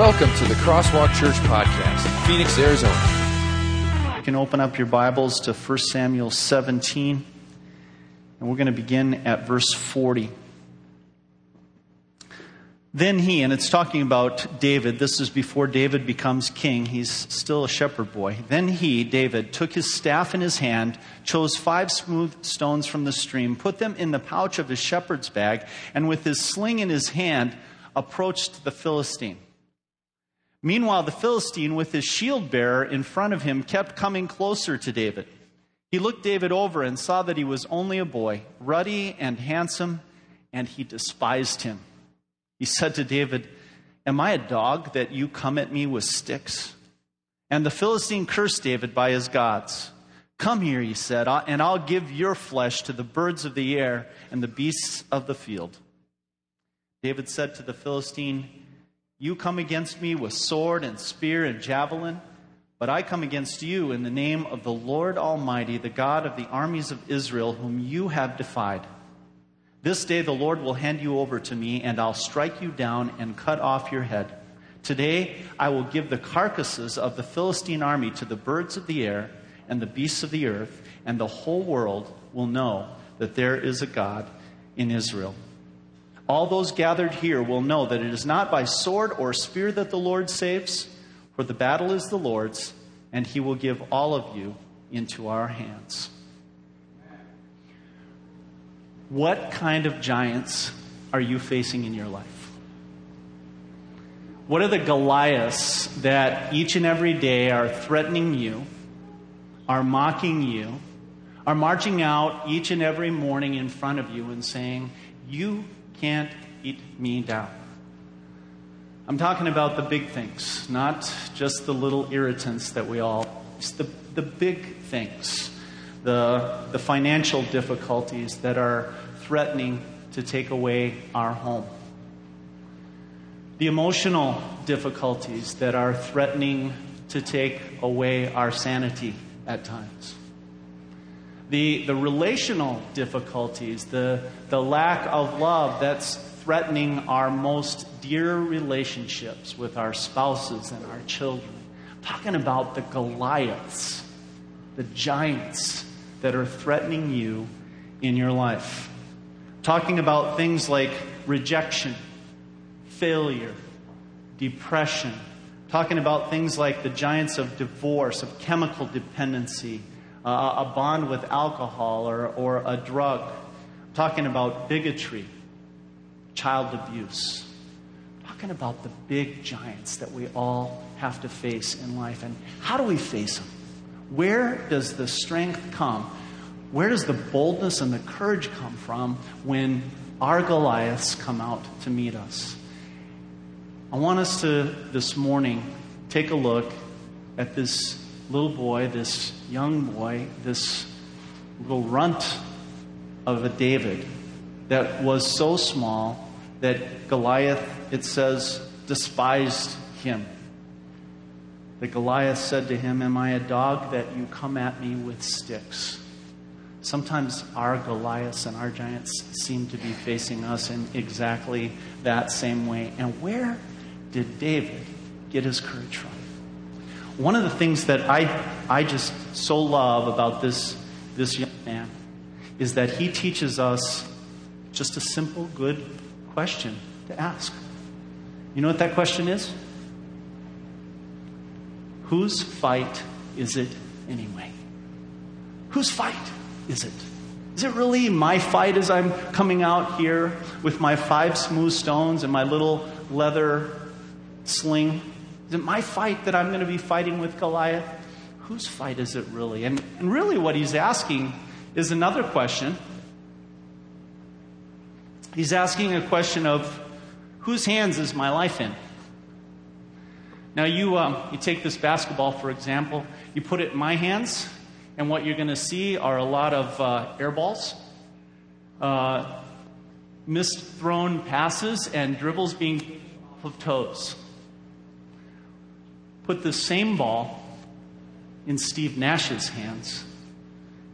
Welcome to the Crosswalk Church Podcast, Phoenix, Arizona. You can open up your Bibles to 1 Samuel 17, and we're going to begin at verse 40. Then he, and it's talking about David, this is before David becomes king. He's still a shepherd boy. Then he, David, took his staff in his hand, chose five smooth stones from the stream, put them in the pouch of his shepherd's bag, and with his sling in his hand, approached the Philistine. Meanwhile, the Philistine, with his shield bearer in front of him, kept coming closer to David. He looked David over and saw that he was only a boy, ruddy and handsome, and he despised him. He said to David, Am I a dog that you come at me with sticks? And the Philistine cursed David by his gods. Come here, he said, and I'll give your flesh to the birds of the air and the beasts of the field. David said to the Philistine, you come against me with sword and spear and javelin, but I come against you in the name of the Lord Almighty, the God of the armies of Israel, whom you have defied. This day the Lord will hand you over to me, and I'll strike you down and cut off your head. Today I will give the carcasses of the Philistine army to the birds of the air and the beasts of the earth, and the whole world will know that there is a God in Israel. All those gathered here will know that it is not by sword or spear that the Lord saves, for the battle is the Lord's, and he will give all of you into our hands. What kind of giants are you facing in your life? What are the Goliaths that each and every day are threatening you, are mocking you, are marching out each and every morning in front of you and saying, You can't eat me down. I'm talking about the big things, not just the little irritants that we all, it's the, the big things, the, the financial difficulties that are threatening to take away our home, the emotional difficulties that are threatening to take away our sanity at times the, the relational difficulties, the, the lack of love that's threatening our most dear relationships with our spouses and our children. I'm talking about the Goliaths, the giants that are threatening you in your life. I'm talking about things like rejection, failure, depression. I'm talking about things like the giants of divorce, of chemical dependency, uh, a bond with alcohol or, or a drug. I'm talking about bigotry, child abuse. I'm talking about the big giants that we all have to face in life. And how do we face them? Where does the strength come? Where does the boldness and the courage come from when our Goliaths come out to meet us? I want us to, this morning, take a look at this little boy, this young boy, this little runt of a David that was so small that Goliath, it says, despised him. That Goliath said to him, Am I a dog that you come at me with sticks? Sometimes our Goliaths and our giants seem to be facing us in exactly that same way. And where did David get his courage from? One of the things that I, I just so love about this, this young man is that he teaches us just a simple, good question to ask. You know what that question is? Whose fight is it anyway? Whose fight is it? Is it really my fight as I'm coming out here with my five smooth stones and my little leather sling? Is it my fight that I'm going to be fighting with Goliath? Whose fight is it really? And, and really, what he's asking is another question. He's asking a question of whose hands is my life in? Now, you, um, you take this basketball, for example, you put it in my hands, and what you're going to see are a lot of uh, air balls, uh, misthrown passes, and dribbles being off of toes put the same ball in Steve Nash's hands,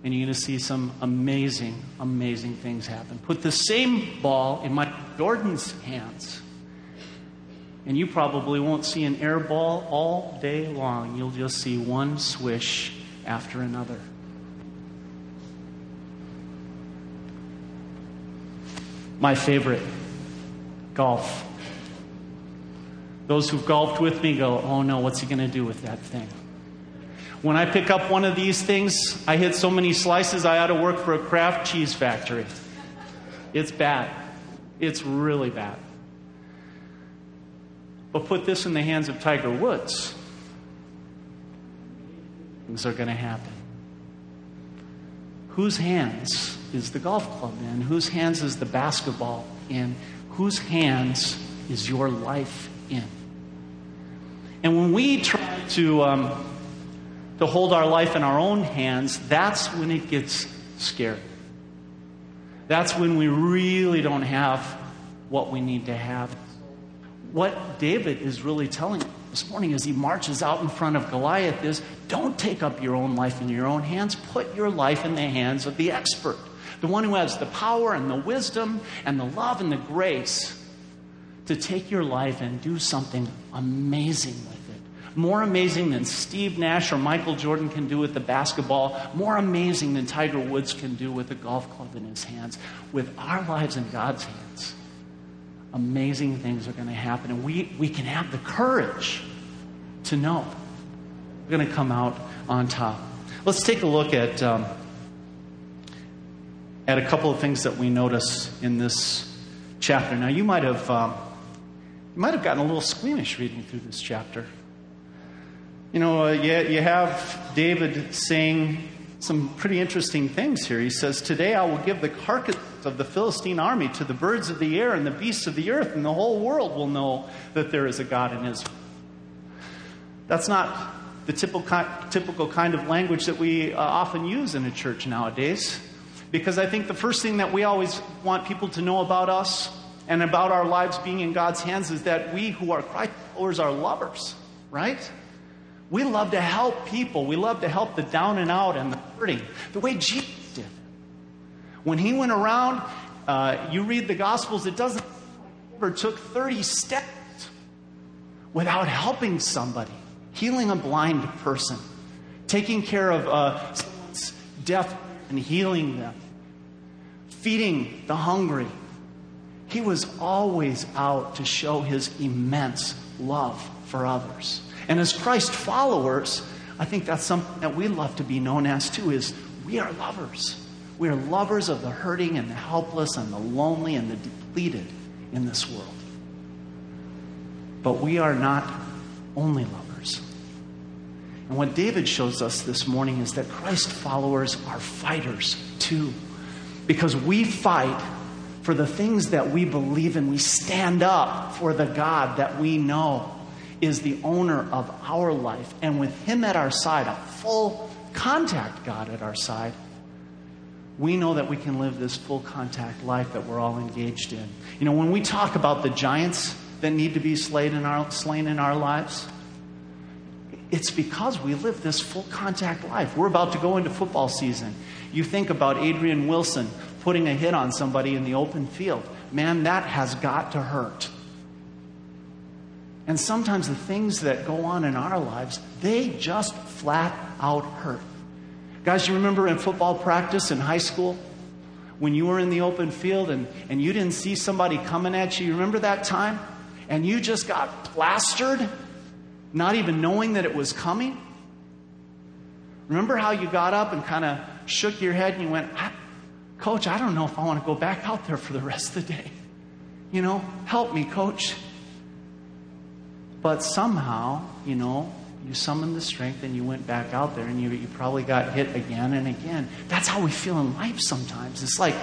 and you're going to see some amazing, amazing things happen. Put the same ball in Mike Jordan's hands, And you probably won't see an air ball all day long. You'll just see one swish after another. My favorite golf. Those who've golfed with me go, oh no, what's he going to do with that thing? When I pick up one of these things, I hit so many slices I ought to work for a Kraft cheese factory. It's bad. It's really bad. But put this in the hands of Tiger Woods, things are going to happen. Whose hands is the golf club in? Whose hands is the basketball in? Whose hands is your life in? And when we try to, um, to hold our life in our own hands, that's when it gets scary. That's when we really don't have what we need to have. What David is really telling this morning as he marches out in front of Goliath is don't take up your own life in your own hands. Put your life in the hands of the expert, the one who has the power and the wisdom and the love and the grace to take your life and do something amazing with it. More amazing than Steve Nash or Michael Jordan can do with the basketball, more amazing than Tiger Woods can do with a golf club in his hands. With our lives in God's hands, amazing things are going to happen. And we, we can have the courage to know we're going to come out on top. Let's take a look at, um, at a couple of things that we notice in this chapter. Now, you might have, um, you might have gotten a little squeamish reading through this chapter. You know, uh, you, you have David saying some pretty interesting things here. He says, Today I will give the carcass of the Philistine army to the birds of the air and the beasts of the earth, and the whole world will know that there is a God in Israel. That's not the typical, typical kind of language that we uh, often use in a church nowadays. Because I think the first thing that we always want people to know about us and about our lives being in God's hands is that we who are Christ followers are lovers, right? We love to help people. We love to help the down and out and the hurting, the way Jesus did. When he went around, uh, you read the Gospels, it doesn't ever took 30 steps without helping somebody healing a blind person, taking care of uh, someone's deaf and healing them, feeding the hungry. He was always out to show his immense love for others. And as Christ followers, I think that's something that we love to be known as too is we are lovers. We are lovers of the hurting and the helpless and the lonely and the depleted in this world. But we are not only lovers. And what David shows us this morning is that Christ followers are fighters too. Because we fight for the things that we believe in. We stand up for the God that we know is the owner of our life. And with Him at our side, a full contact God at our side, we know that we can live this full contact life that we're all engaged in. You know, when we talk about the giants that need to be slain in our, slain in our lives, it's because we live this full contact life. We're about to go into football season. You think about Adrian Wilson putting a hit on somebody in the open field. Man, that has got to hurt. And sometimes the things that go on in our lives, they just flat out hurt. Guys, you remember in football practice in high school when you were in the open field and, and you didn't see somebody coming at you? You remember that time? And you just got plastered? not even knowing that it was coming? Remember how you got up and kind of shook your head and you went, Coach, I don't know if I want to go back out there for the rest of the day. You know, help me, coach. But somehow, you know, you summoned the strength and you went back out there and you, you probably got hit again and again. That's how we feel in life sometimes. It's like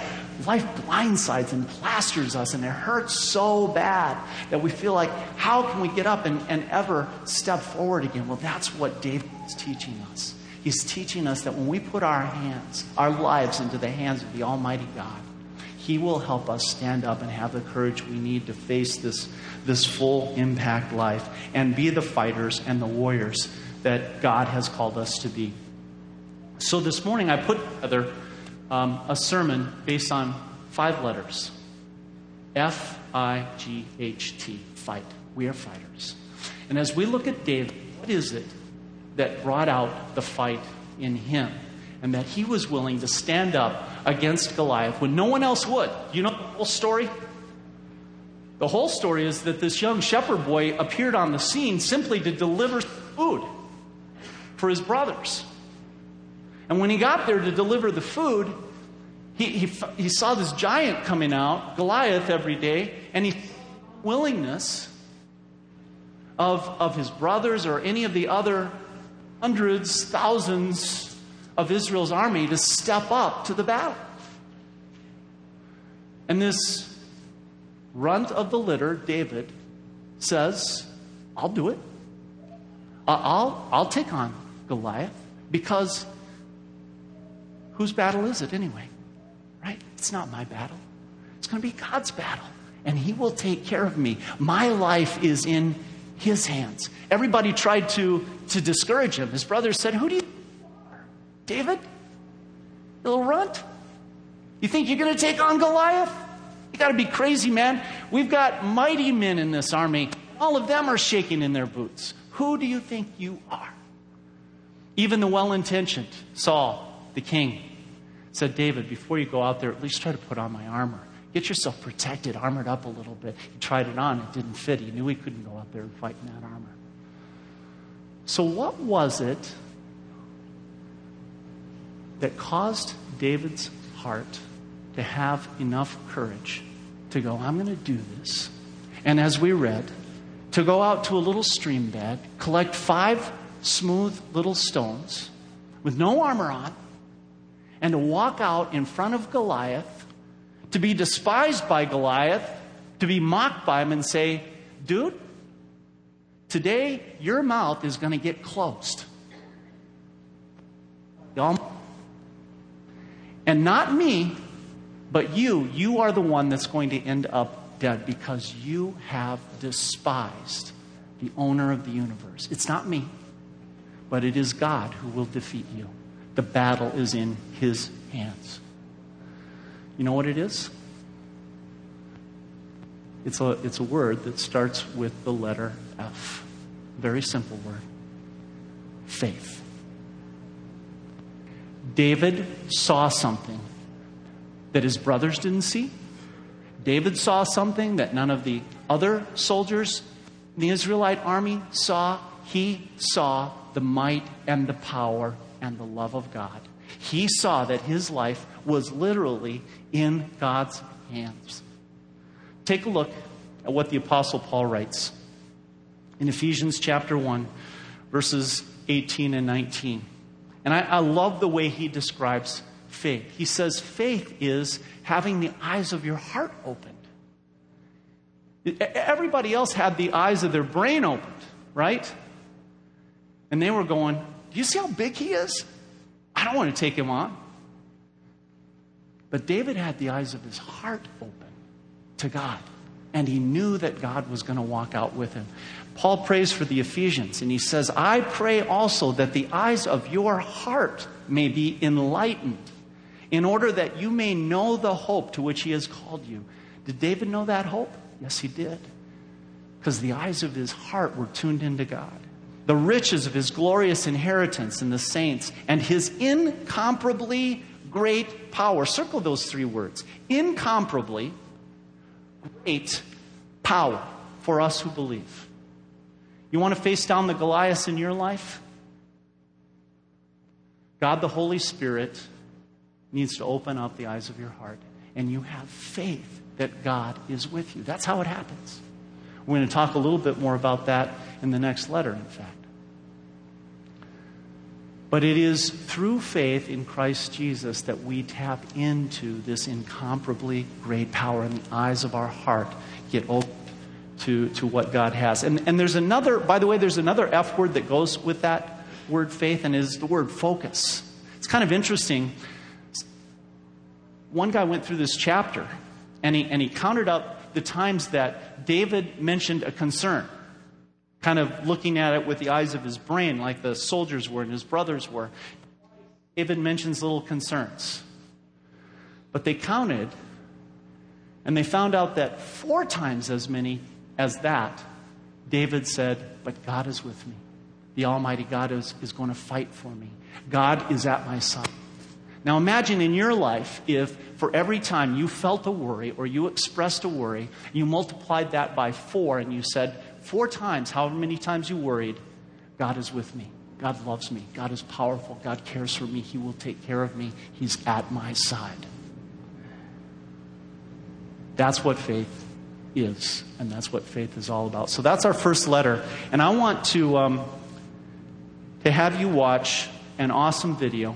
life blindsides and plasters us, and it hurts so bad that we feel like, how can we get up and, and ever step forward again? Well, that's what David is teaching us. He's teaching us that when we put our hands, our lives into the hands of the Almighty God, He will help us stand up and have the courage we need to face this, this full impact life and be the fighters and the warriors that God has called us to be. So this morning I put together um, a sermon based on five letters F I G H T, fight. We are fighters. And as we look at David, what is it that brought out the fight in him? And that he was willing to stand up against Goliath when no one else would. You know the whole story? The whole story is that this young shepherd boy appeared on the scene simply to deliver food for his brothers. And when he got there to deliver the food, he, he, he saw this giant coming out, Goliath, every day, and he willingness of, of his brothers or any of the other hundreds, thousands of Israel's army to step up to the battle. And this runt of the litter, David, says, I'll do it. I'll, I'll take on Goliath because whose battle is it anyway? Right? It's not my battle. It's going to be God's battle. And He will take care of me. My life is in His hands. Everybody tried to, to discourage him. His brothers said, Who do you are? David? Little runt? You think you're going to take on Goliath? You got to be crazy, man. We've got mighty men in this army. All of them are shaking in their boots. Who do you think you are? Even the well intentioned Saul, the king, said, David, before you go out there, at least try to put on my armor. Get yourself protected, armored up a little bit. He tried it on, it didn't fit. He knew he couldn't go out there and fight in that armor. So, what was it that caused David's heart to have enough courage to go, I'm going to do this? And as we read, to go out to a little stream bed, collect five smooth little stones with no armor on, and to walk out in front of Goliath, to be despised by Goliath, to be mocked by him, and say, Dude, today your mouth is going to get closed. And not me, but you. You are the one that's going to end up dead because you have despised the owner of the universe. It's not me but it is God who will defeat you. The battle is in his hands. You know what it is? It's a, it's a word that starts with the letter F. Very simple word faith. David saw something that his brothers didn't see. David saw something that none of the other soldiers in the Israelite army saw. He saw the might and the power and the love of God. He saw that his life was literally in God's hands. Take a look at what the Apostle Paul writes in Ephesians chapter 1, verses 18 and 19. And I, I love the way he describes faith. He says, faith is having the eyes of your heart opened. Everybody else had the eyes of their brain opened, right? And they were going, Do you see how big he is? I don't want to take him on. But David had the eyes of his heart open to God. And he knew that God was going to walk out with him. Paul prays for the Ephesians, and he says, I pray also that the eyes of your heart may be enlightened, in order that you may know the hope to which he has called you. Did David know that hope? Yes, he did. Because the eyes of his heart were tuned into God the riches of his glorious inheritance in the saints, and his incomparably great power. Circle those three words incomparably great power for us who believe. You want to face down the Goliath in your life? God the Holy Spirit needs to open up the eyes of your heart, and you have faith that God is with you. That's how it happens. We're going to talk a little bit more about that in the next letter, in fact. But it is through faith in Christ Jesus that we tap into this incomparably great power, and the eyes of our heart get open to, to what God has. And, and there's another, by the way, there's another F word that goes with that word faith, and is the word focus. It's kind of interesting. One guy went through this chapter, and he, and he counted up the times that David mentioned a concern kind of looking at it with the eyes of his brain, like the soldiers were and his brothers were. David mentions little concerns. But they counted And they found out that four times as many as that, David said, But God is with me. The Almighty God is, is going to fight for me. God is at my side. Now imagine in your life if for every time you felt a worry or you expressed a worry, you multiplied that by four and you said, four times, however many times you worried, God is with me. God loves me. God is powerful. God cares for me. He will take care of me. He's at my side. That's what faith is, and that's what faith is all about. So that's our first letter. And I want to, um, to have you watch an awesome video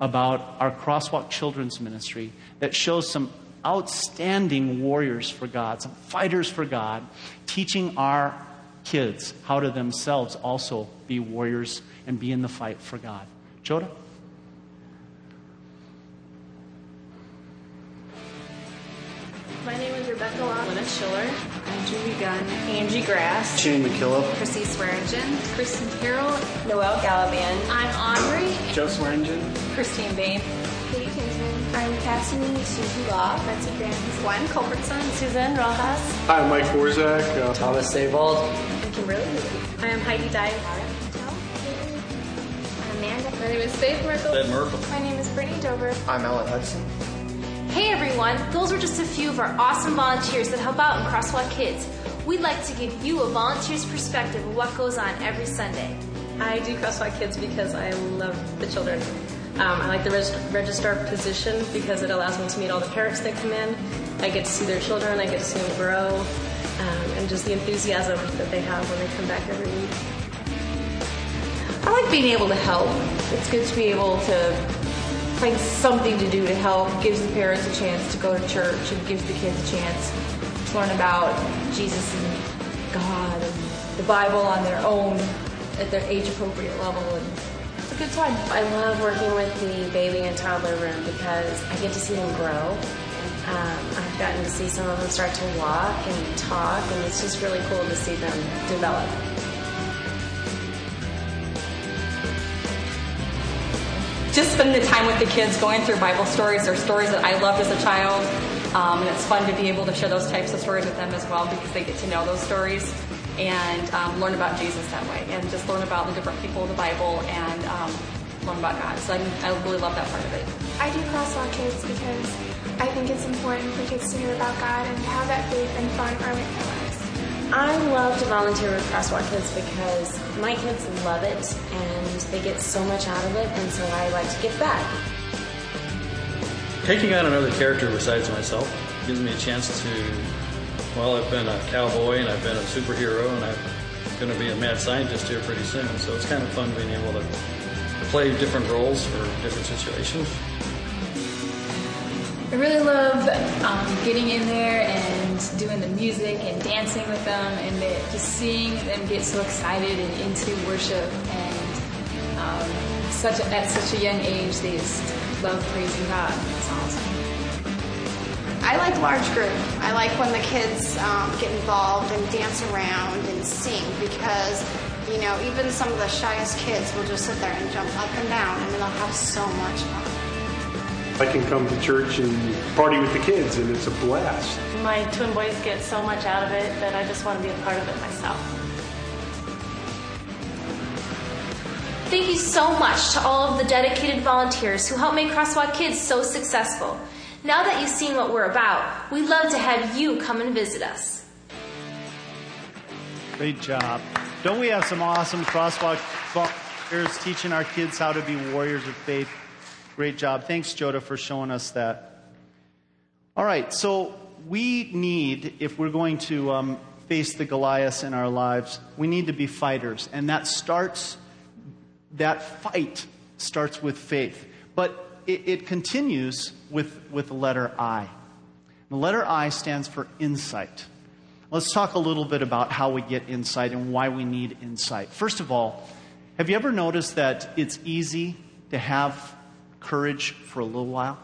about our Crosswalk Children's Ministry that shows some outstanding warriors for God, some fighters for God, teaching our kids how to themselves also be warriors and be in the fight for God. Joda? Schiller. I'm Julie Gunn. Angie Grass. Shane McKillop. Chrissy Swearingen. Kristen Carroll. Noelle Galavan. I'm Audrey. Joe Swearingen. Christine Bain. Katie Kinsman. I'm Cassidy Susie Law. Betsy Graham. Juan Culbertson. Suzanne Rojas. Hi, I'm Mike Borzak. Uh, Thomas Savold. And Kimberly I am Heidi Dye. Amanda. My name is Faith Merkel. Ed Merkel. My name is Brittany Dover. I'm Ellen Hudson. Hey everyone, those were just a few of our awesome volunteers that help out in Crosswalk Kids. We'd like to give you a volunteer's perspective of what goes on every Sunday. I do Crosswalk Kids because I love the children. Um, I like the reg- registrar position because it allows me to meet all the parents that come in. I get to see their children, I get to see them grow, um, and just the enthusiasm that they have when they come back every week. I like being able to help. It's good to be able to find something to do to help. Gives the parents a chance to go to church and gives the kids a chance to learn about Jesus and God and the Bible on their own at their age appropriate level. And it's a good time. I love working with the baby and toddler room because I get to see them grow. Um, I've gotten to see some of them start to walk and talk, and it's just really cool to see them develop. Just spending the time with the kids going through Bible stories or stories that I loved as a child. Um, and it's fun to be able to share those types of stories with them as well because they get to know those stories and um, learn about Jesus that way and just learn about the different people of the Bible and um, learn about God. So I, I really love that part of it. I do Crosswalk Kids because I think it's important for kids to hear about God and have that faith and fun in their lives. I love to volunteer with Crosswalk Kids because my kids love it and they get so much out of it, and so I like to give back. Taking on another character besides myself gives me a chance to, well, I've been a cowboy and I've been a superhero and I'm going to be a mad scientist here pretty soon. So it's kind of fun being able to play different roles for different situations. I really love um, getting in there and doing the music and dancing with them and just seeing them get so excited and into worship and um, such a, at such a young age they just love praising God. It's awesome. I like large group. I like when the kids um, get involved and dance around and sing because, you know, even some of the shyest kids will just sit there and jump up and down and they'll have so much fun. I can come to church and party with the kids, and it's a blast. My twin boys get so much out of it that I just want to be a part of it myself. Thank you so much to all of the dedicated volunteers who help make Crosswalk Kids so successful. Now that you've seen what we're about, we'd love to have you come and visit us. Great job. Don't we have some awesome crosswalk volunteers teaching our kids how to be warriors of faith? Great job. Thanks, Joda, for showing us that. All right, so we need, if we're going to um, face the Goliaths in our lives, we need to be fighters. And that starts, that fight starts with faith. But it, it continues with, with the letter I. The letter I stands for insight. Let's talk a little bit about how we get insight and why we need insight. First of all, have you ever noticed that it's easy to have courage for a little while?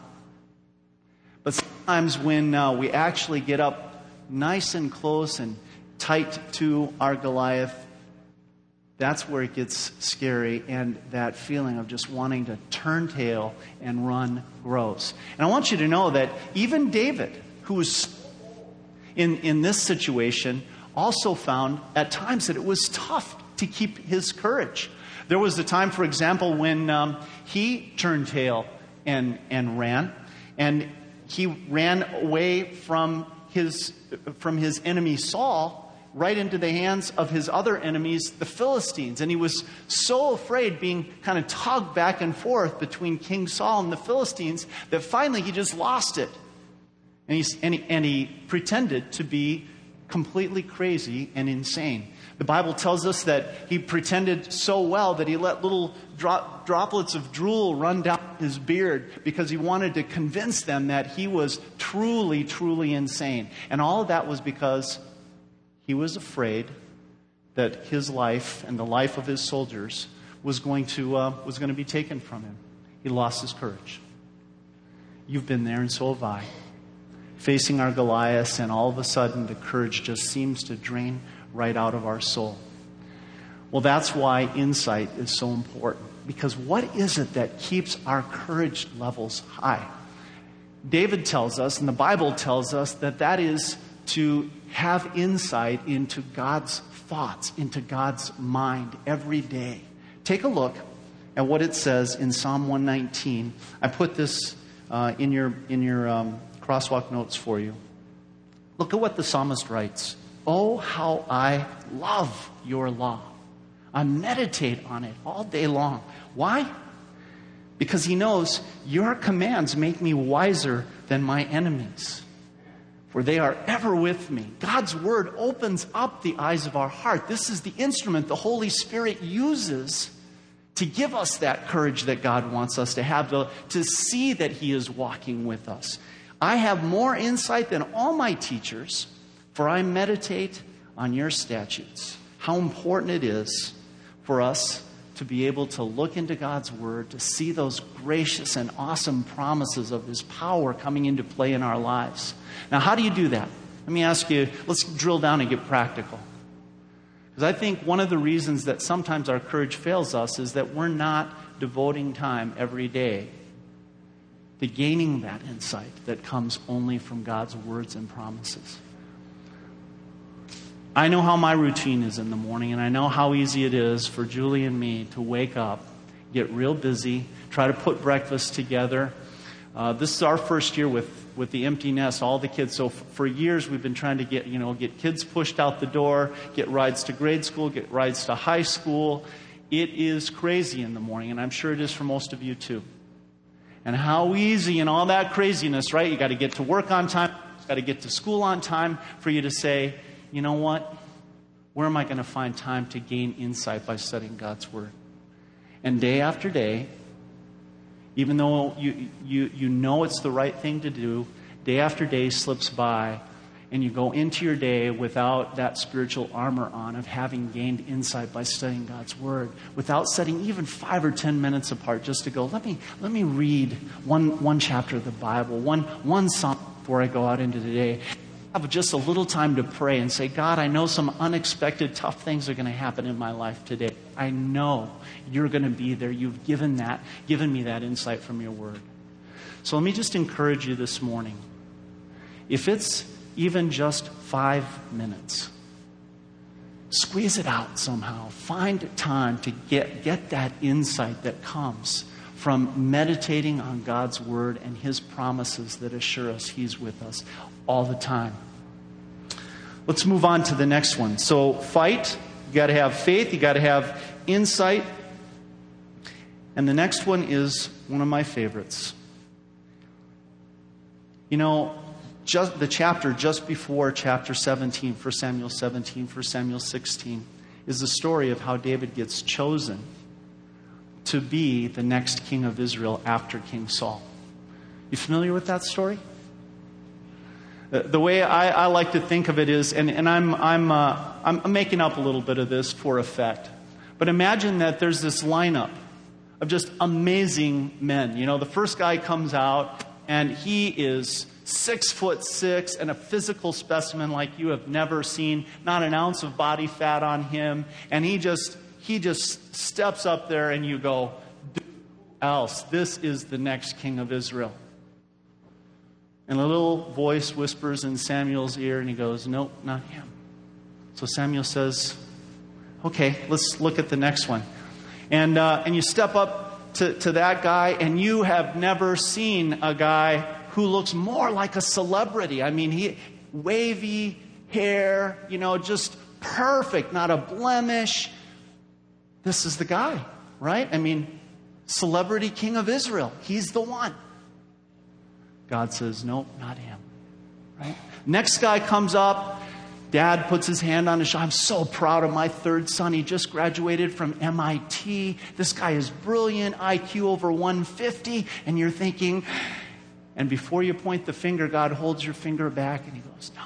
But sometimes when uh, we actually get up nice and close and tight to our Goliath, that's where it gets scary, and that feeling of just wanting to turn tail and run grows. And I want you to know that even David, who was in, in this situation also found at times that it was tough to keep his courage. There was a time, for example, when um, he turned tail and, and ran, and he ran away from his, from his enemy Saul right into the hands of his other enemies, the Philistines. And he was so afraid being kind of tugged back and forth between King Saul and the Philistines that finally he just lost it. And, and, he, and he pretended to be completely crazy and insane. The Bible tells us that he pretended so well that he let little drop, droplets of drool run down his beard because he wanted to convince them that he was truly, truly insane. And all of that was because he was afraid that his life and the life of his soldiers was going to, uh, was going to be taken from him. He lost his courage. You've been there, and so have I facing our Goliath, and all of a sudden the courage just seems to drain right out of our soul. Well, that's why insight is so important. Because what is it that keeps our courage levels high? David tells us, and the Bible tells us, that that is to have insight into God's thoughts, into God's mind every day. Take a look at what it says in Psalm 119. I put this uh, in your, in your um, crosswalk notes for you. Look at what the psalmist writes Oh, how I love your law. I meditate on it all day long. Why? Because he knows your commands make me wiser than my enemies, for they are ever with me. God's word opens up the eyes of our heart. This is the instrument the Holy Spirit uses to give us that courage that God wants us to have, to, to see that He is walking with us. I have more insight than all my teachers, for I meditate on your statutes. How important it is for us to be able to look into God's Word, to see those gracious and awesome promises of His power coming into play in our lives. Now, how do you do that? Let me ask you, let's drill down and get practical. Because I think one of the reasons that sometimes our courage fails us is that we're not devoting time every day to gaining that insight that comes only from God's words and promises. I know how my routine is in the morning, and I know how easy it is for Julie and me to wake up, get real busy, try to put breakfast together. Uh, this is our first year with, with the empty nest, all the kids. So f- for years we've been trying to get, you know, get kids pushed out the door, get rides to grade school, get rides to high school. It is crazy in the morning, and I'm sure it is for most of you too and how easy and all that craziness, right? You got to get to work on time, got to get to school on time for you to say, you know what? Where am I going to find time to gain insight by studying God's Word? And day after day, even though you, you, you know it's the right thing to do, day after day slips by, and you go into your day without that spiritual armor on of having gained insight by studying God's Word, without setting even five or ten minutes apart just to go, let me, let me read one, one chapter of the Bible, one, one psalm before I go out into the day. Have just a little time to pray and say, God, I know some unexpected tough things are going to happen in my life today. I know you're going to be there. You've given that, given me that insight from your word. So let me just encourage you this morning. If it's even just five minutes. Squeeze it out somehow. Find time to get, get that insight that comes from meditating on God's Word and His promises that assure us He's with us all the time. Let's move on to the next one. So, fight, you got to have faith, you got to have insight. And the next one is one of my favorites. You know, just the chapter just before chapter 17, for Samuel 17, for Samuel 16, is the story of how David gets chosen to be the next king of Israel after King Saul. You familiar with that story? The, way I, I, like to think of it is, and, and I'm, I'm, uh, I'm making up a little bit of this for effect, but imagine that there's this lineup of just amazing men. You know, the first guy comes out, and he is six foot six and a physical specimen like you have never seen, not an ounce of body fat on him. And he just, he just steps up there and you go, else, this is the next king of Israel. And a little voice whispers in Samuel's ear, and he goes, Nope, not him. So Samuel says, Okay, let's look at the next one. And, uh, and you step up to, to that guy, and you have never seen a guy who looks more like a celebrity. I mean, he wavy hair, you know, just perfect, not a blemish. This is the guy, right? I mean, celebrity king of Israel. He's the one. God says, Nope, not him. Right? Next guy comes up. Dad puts his hand on his shoulder. I'm so proud of my third son. He just graduated from MIT. This guy is brilliant, IQ over 150. And you're thinking, and before you point the finger, God holds your finger back and he goes, No,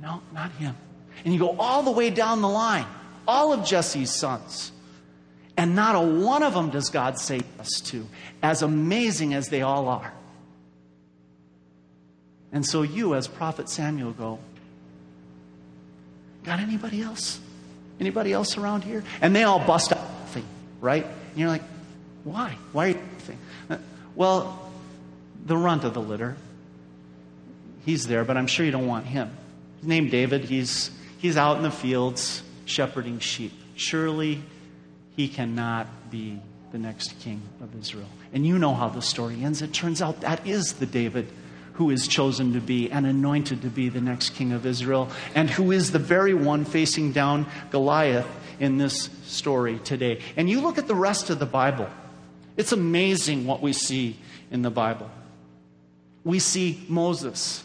no, not him. And you go all the way down the line, all of Jesse's sons. And not a one of them does God say yes to, as amazing as they all are. And so you, as Prophet Samuel, go, Got anybody else? Anybody else around here? And they all bust out laughing, right? And you're like, Why? Why are you laughing? Uh, well, the runt of the litter, he's there, but I'm sure you don't want him. His name David. He's, he's out in the fields shepherding sheep. Surely he cannot be the next king of Israel. And you know how the story ends. It turns out that is the David who is chosen to be and anointed to be the next king of Israel, and who is the very one facing down Goliath in this story today. And you look at the rest of the Bible, it's amazing what we see in the Bible. We see Moses,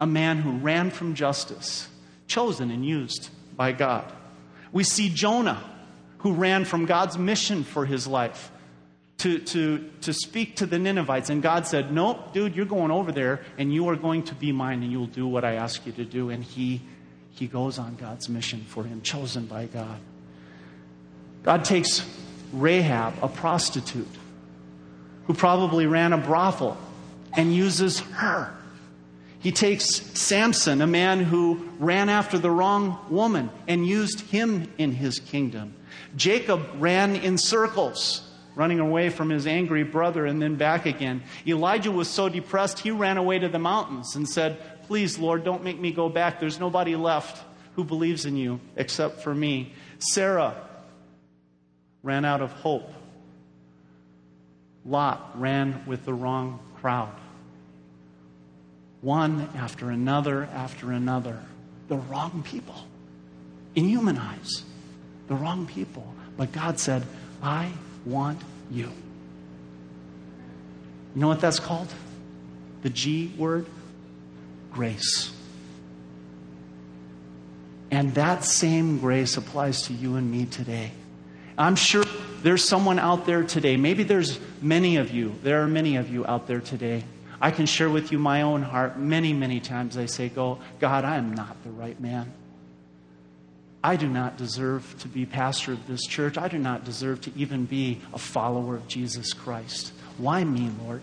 a man who ran from justice, chosen and used by God. We see Jonah, who ran from God's mission for his life to, to, to speak to the Ninevites. And God said, Nope, dude, you're going over there and you are going to be mine and you'll do what I ask you to do. And he, he goes on God's mission for him, chosen by God. God takes Rahab, a prostitute, who probably ran a brothel, and uses her. He takes Samson, a man who ran after the wrong woman, and used him in his kingdom. Jacob ran in circles running away from his angry brother and then back again. Elijah was so depressed, he ran away to the mountains and said, Please, Lord, don't make me go back. There's nobody left who believes in you except for me. Sarah ran out of hope. Lot ran with the wrong crowd. One after another after another. The wrong people. In human eyes, the wrong people. But God said, I want you. You know what that's called? The G word? Grace. And that same grace applies to you and me today. I'm sure there's someone out there today. Maybe there's many of you. There are many of you out there today. I can share with you my own heart. Many, many times I say, Go, God, I am not the right man. I do not deserve to be pastor of this church. I do not deserve to even be a follower of Jesus Christ. Why me, Lord?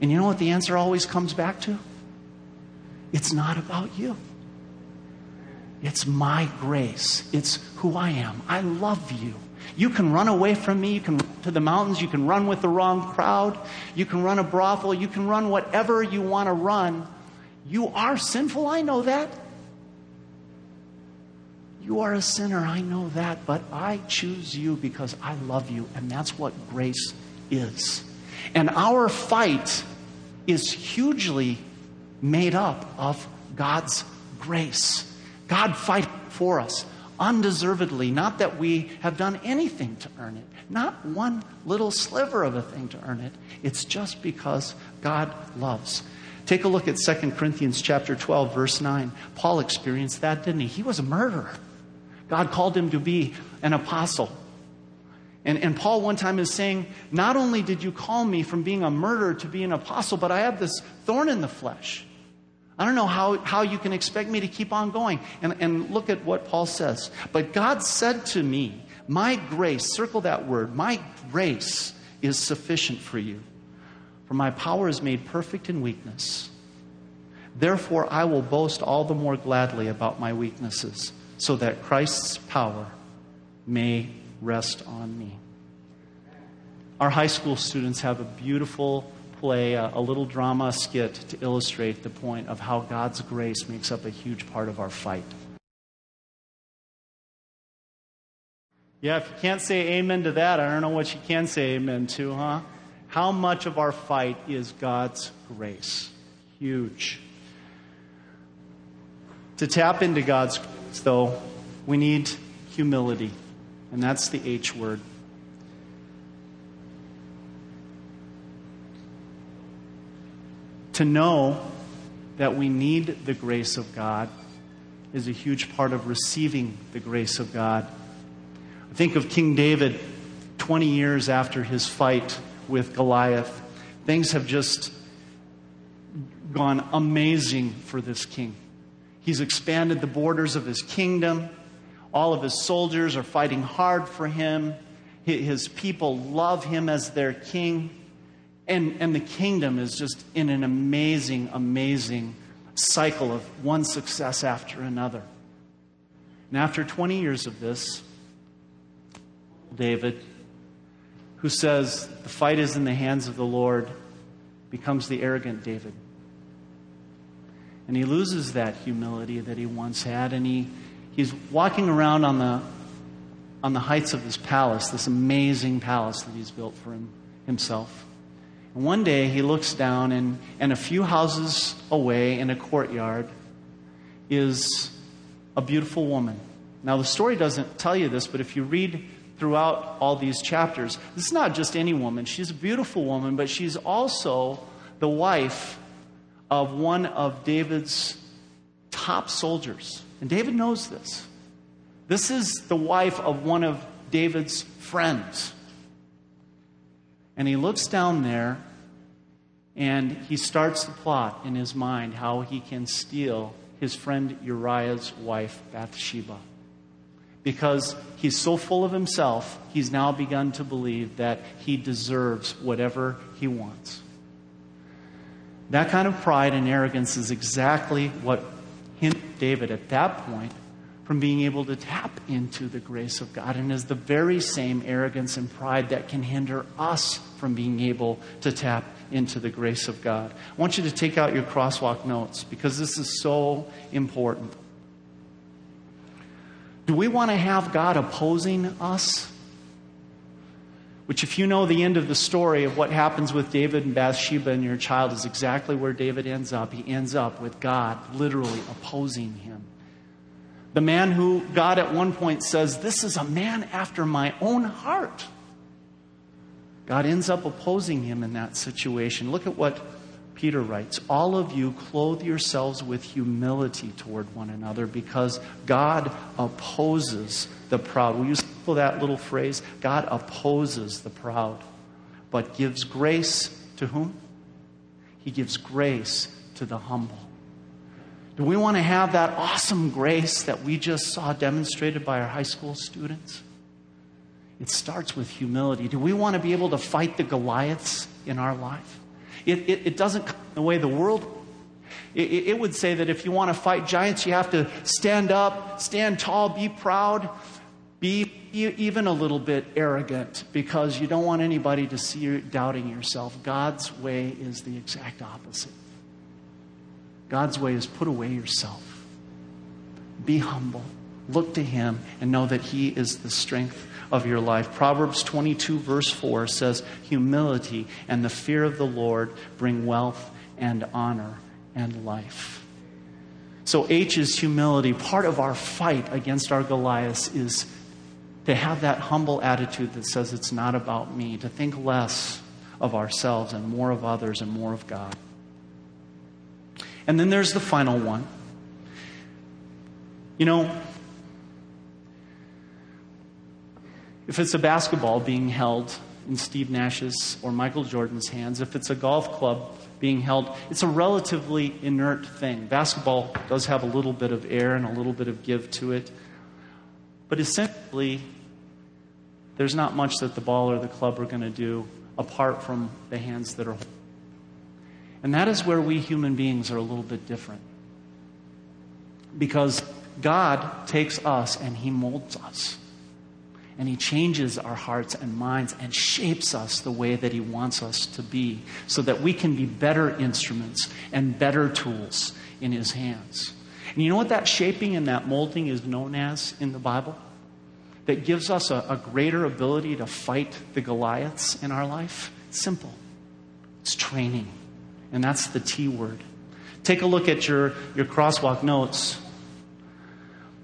And you know what the answer always comes back to? It's not about you. It's my grace. It's who I am. I love you. You can run away from me. You can run to the mountains. You can run with the wrong crowd. You can run a brothel. You can run whatever you want to run. You are sinful. I know that. You are a sinner, I know that, but I choose you because I love you, and that's what grace is. And our fight is hugely made up of God's grace. God fight for us undeservedly, not that we have done anything to earn it, not one little sliver of a thing to earn it. It's just because God loves. Take a look at 2 Corinthians chapter 12 verse 9. Paul experienced that, didn't he? He was a murderer. God called him to be an apostle. And, and Paul one time is saying, Not only did you call me from being a murderer to be an apostle, but I have this thorn in the flesh. I don't know how, how you can expect me to keep on going. And, and look at what Paul says. But God said to me, My grace, circle that word, my grace is sufficient for you. For my power is made perfect in weakness. Therefore, I will boast all the more gladly about my weaknesses so that Christ's power may rest on me. Our high school students have a beautiful play a, a little drama skit to illustrate the point of how God's grace makes up a huge part of our fight. Yeah, if you can't say amen to that, I don't know what you can say amen to, huh? How much of our fight is God's grace? Huge. To tap into God's grace, though, we need humility, and that's the H word. To know that we need the grace of God is a huge part of receiving the grace of God. I think of King David 20 years after his fight with Goliath. Things have just gone amazing for this king. He's expanded the borders of his kingdom. All of his soldiers are fighting hard for him. His people love him as their king. And, and the kingdom is just in an amazing, amazing cycle of one success after another. And after 20 years of this, David, who says, The fight is in the hands of the Lord, becomes the arrogant David. And he loses that humility that he once had, and he, he's walking around on the, on the heights of his palace, this amazing palace that he's built for him, himself. And one day he looks down, and, and a few houses away in a courtyard is a beautiful woman. Now, the story doesn't tell you this, but if you read throughout all these chapters. This is not just any woman. She's a beautiful woman, but she's also the wife of one of David's top soldiers. And David knows this. This is the wife of one of David's friends. And he looks down there and he starts to plot in his mind how he can steal his friend Uriah's wife, Bathsheba because he's so full of himself, he's now begun to believe that he deserves whatever he wants. That kind of pride and arrogance is exactly what hindered David at that point from being able to tap into the grace of God, and is the very same arrogance and pride that can hinder us from being able to tap into the grace of God. I want you to take out your crosswalk notes because this is so important. Do we want to have God opposing us? Which, if you know the end of the story of what happens with David and Bathsheba and your child, is exactly where David ends up. He ends up with God literally opposing him. The man who God at one point says, This is a man after my own heart. God ends up opposing him in that situation. Look at what Peter writes, All of you clothe yourselves with humility toward one another because God opposes the proud. Will you that little phrase? God opposes the proud, but gives grace to whom? He gives grace to the humble. Do we want to have that awesome grace that we just saw demonstrated by our high school students? It starts with humility. Do we want to be able to fight the Goliaths in our life? It, it, it doesn't come the way the world. It, it would say that if you want to fight giants, you have to stand up, stand tall, be proud, be even a little bit arrogant because you don't want anybody to see you doubting yourself. God's way is the exact opposite. God's way is put away yourself, be humble, look to Him, and know that He is the strength of your life. Proverbs 22, verse 4 says, Humility and the fear of the Lord bring wealth and honor and life. So, H is humility. Part of our fight against our Goliaths is to have that humble attitude that says it's not about me, to think less of ourselves and more of others and more of God. And then there's the final one. You know, If it's a basketball being held in Steve Nash's or Michael Jordan's hands, if it's a golf club being held, it's a relatively inert thing. Basketball does have a little bit of air and a little bit of give to it. But essentially, there's not much that the ball or the club are going to do apart from the hands that are holding. And that is where we human beings are a little bit different. Because God takes us and He molds us. And He changes our hearts and minds and shapes us the way that He wants us to be so that we can be better instruments and better tools in His hands. And you know what that shaping and that molding is known as in the Bible? That gives us a, a greater ability to fight the Goliaths in our life? Simple. It's training. And that's the T word. Take a look at your, your crosswalk notes.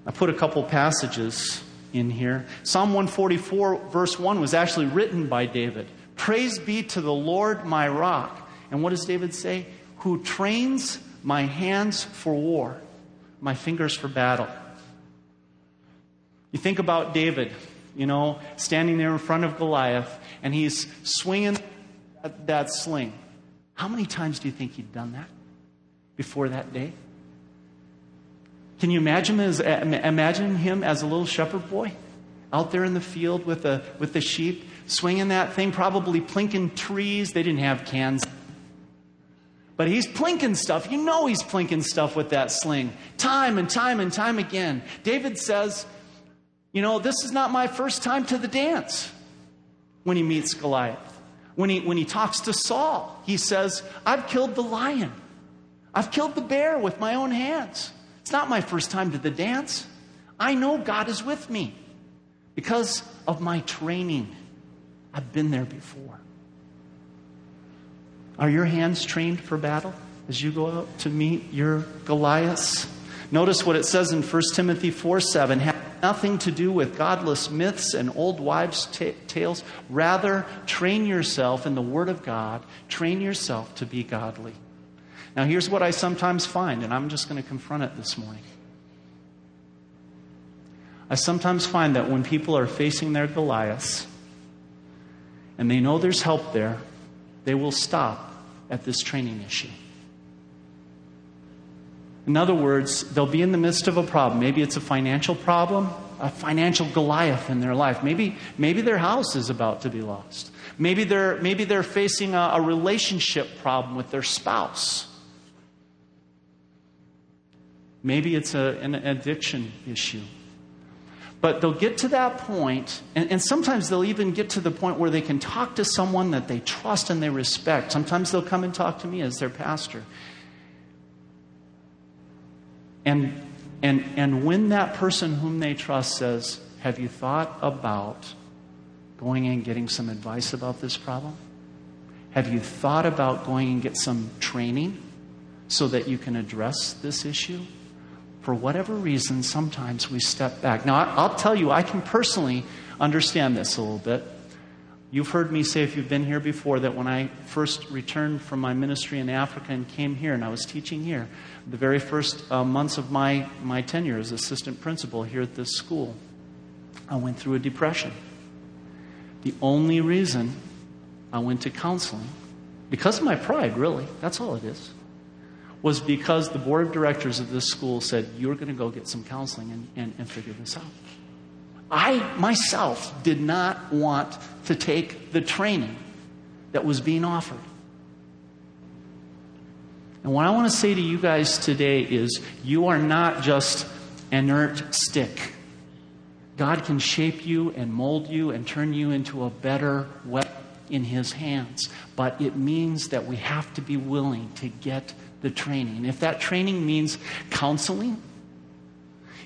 I put a couple passages in here. Psalm 144, verse 1, was actually written by David. Praise be to the Lord, my rock. And what does David say? Who trains my hands for war, my fingers for battle. You think about David, you know, standing there in front of Goliath, and he's swinging that, that sling. How many times do you think he'd done that before that day? Can you imagine, as, imagine him as a little shepherd boy out there in the field with the, with the sheep, swinging that thing, probably plinking trees. They didn't have cans. But he's plinking stuff. You know he's plinking stuff with that sling. Time and time and time again. David says, You know, this is not my first time to the dance when he meets Goliath. When he, when he talks to Saul, he says, I've killed the lion. I've killed the bear with my own hands. It's not my first time to the dance. I know God is with me because of my training. I've been there before. Are your hands trained for battle as you go out to meet your Goliaths? Notice what it says in 1 Timothy 4 7. Have nothing to do with godless myths and old wives' t- tales. Rather, train yourself in the Word of God. Train yourself to be godly. Now, here's what I sometimes find, and I'm just going to confront it this morning. I sometimes find that when people are facing their Goliaths and they know there's help there, they will stop at this training issue. In other words, they'll be in the midst of a problem. Maybe it's a financial problem, a financial Goliath in their life. Maybe, maybe their house is about to be lost. Maybe they're, maybe they're facing a, a relationship problem with their spouse. Maybe it's a, an addiction issue. But they'll get to that point, and, and, sometimes they'll even get to the point where they can talk to someone that they trust and they respect. Sometimes they'll come and talk to me as their pastor. And, and, and when that person whom they trust says, Have you thought about going and getting some advice about this problem? Have you thought about going and get some training so that you can address this issue? For whatever reason, sometimes we step back. Now, I'll tell you, I can personally understand this a little bit. You've heard me say, if you've been here before, that when I first returned from my ministry in Africa and came here and I was teaching here, the very first uh, months of my, my tenure as assistant principal here at this school, I went through a depression. The only reason I went to counseling, because of my pride, really, that's all it is was because the board of directors of this school said, You're going to go get some counseling and, and, and figure this out. I myself did not want to take the training that was being offered. And what I want to say to you guys today is you are not just inert stick. God can shape you and mold you and turn you into a better weapon in His hands. But it means that we have to be willing to get the training. If that training means counseling,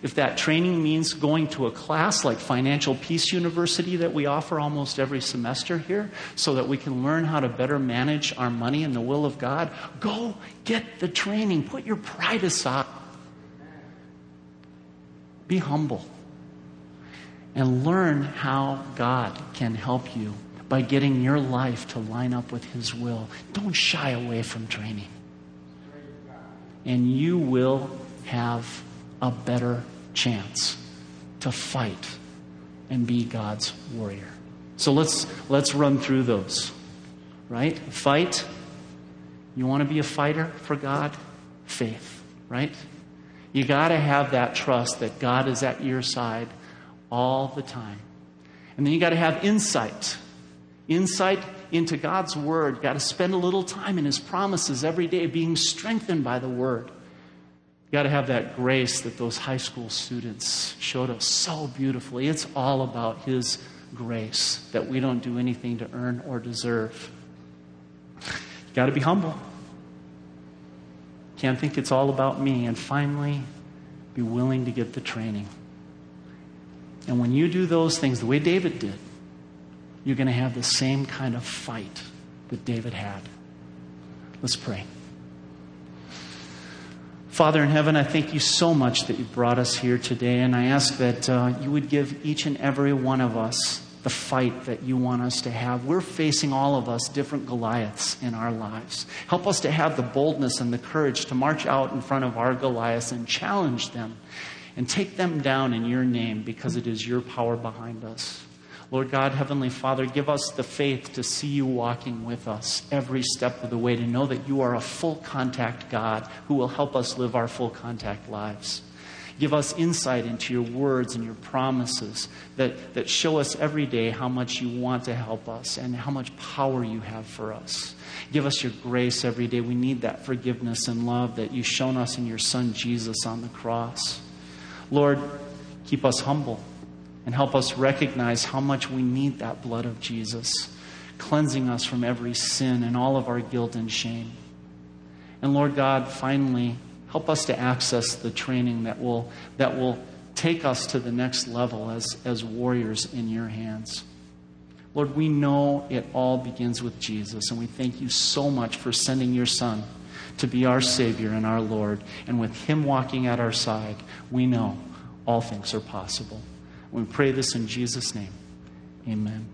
if that training means going to a class like Financial Peace University that we offer almost every semester here so that we can learn how to better manage our money in the will of God, go get the training. Put your pride aside. Be humble. And learn how God can help you by getting your life to line up with His will. Don't shy away from training and you will have a better chance to fight and be God's warrior. So let's let's run through those. Right? Fight. You want to be a fighter for God? Faith, right? You got to have that trust that God is at your side all the time. And then you got to have insight. Insight into God's Word. Got to spend a little time in His promises every day, being strengthened by the Word. Got to have that grace that those high school students showed us so beautifully. It's all about His grace that we don't do anything to earn or deserve. Got to be humble. Can't think it's all about me. And finally, be willing to get the training. And when you do those things the way David did, you're going to have the same kind of fight that David had. Let's pray. Father in heaven, I thank you so much that you brought us here today, and I ask that uh, you would give each and every one of us the fight that you want us to have. We're facing all of us different Goliaths in our lives. Help us to have the boldness and the courage to march out in front of our Goliaths and challenge them and take them down in your name because it is your power behind us. Lord God, Heavenly Father, give us the faith to see you walking with us every step of the way, to know that you are a full contact God who will help us live our full contact lives. Give us insight into your words and your promises that, that show us every day how much you want to help us and how much power you have for us. Give us your grace every day. We need that forgiveness and love that you've shown us in your Son Jesus on the cross. Lord, keep us humble and help us recognize how much we need that blood of Jesus, cleansing us from every sin and all of our guilt and shame. And Lord God, finally, help us to access the training that will, that will take us to the next level as, as warriors in your hands. Lord, we know it all begins with Jesus, and we thank you so much for sending your Son to be our Savior and our Lord. And with Him walking at our side, we know all things are possible. We pray this in Jesus' name. Amen.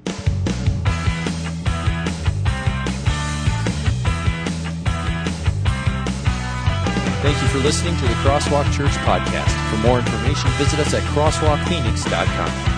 Thank you for listening to the Crosswalk Church podcast. For more information, visit us at crosswalkphoenix.com.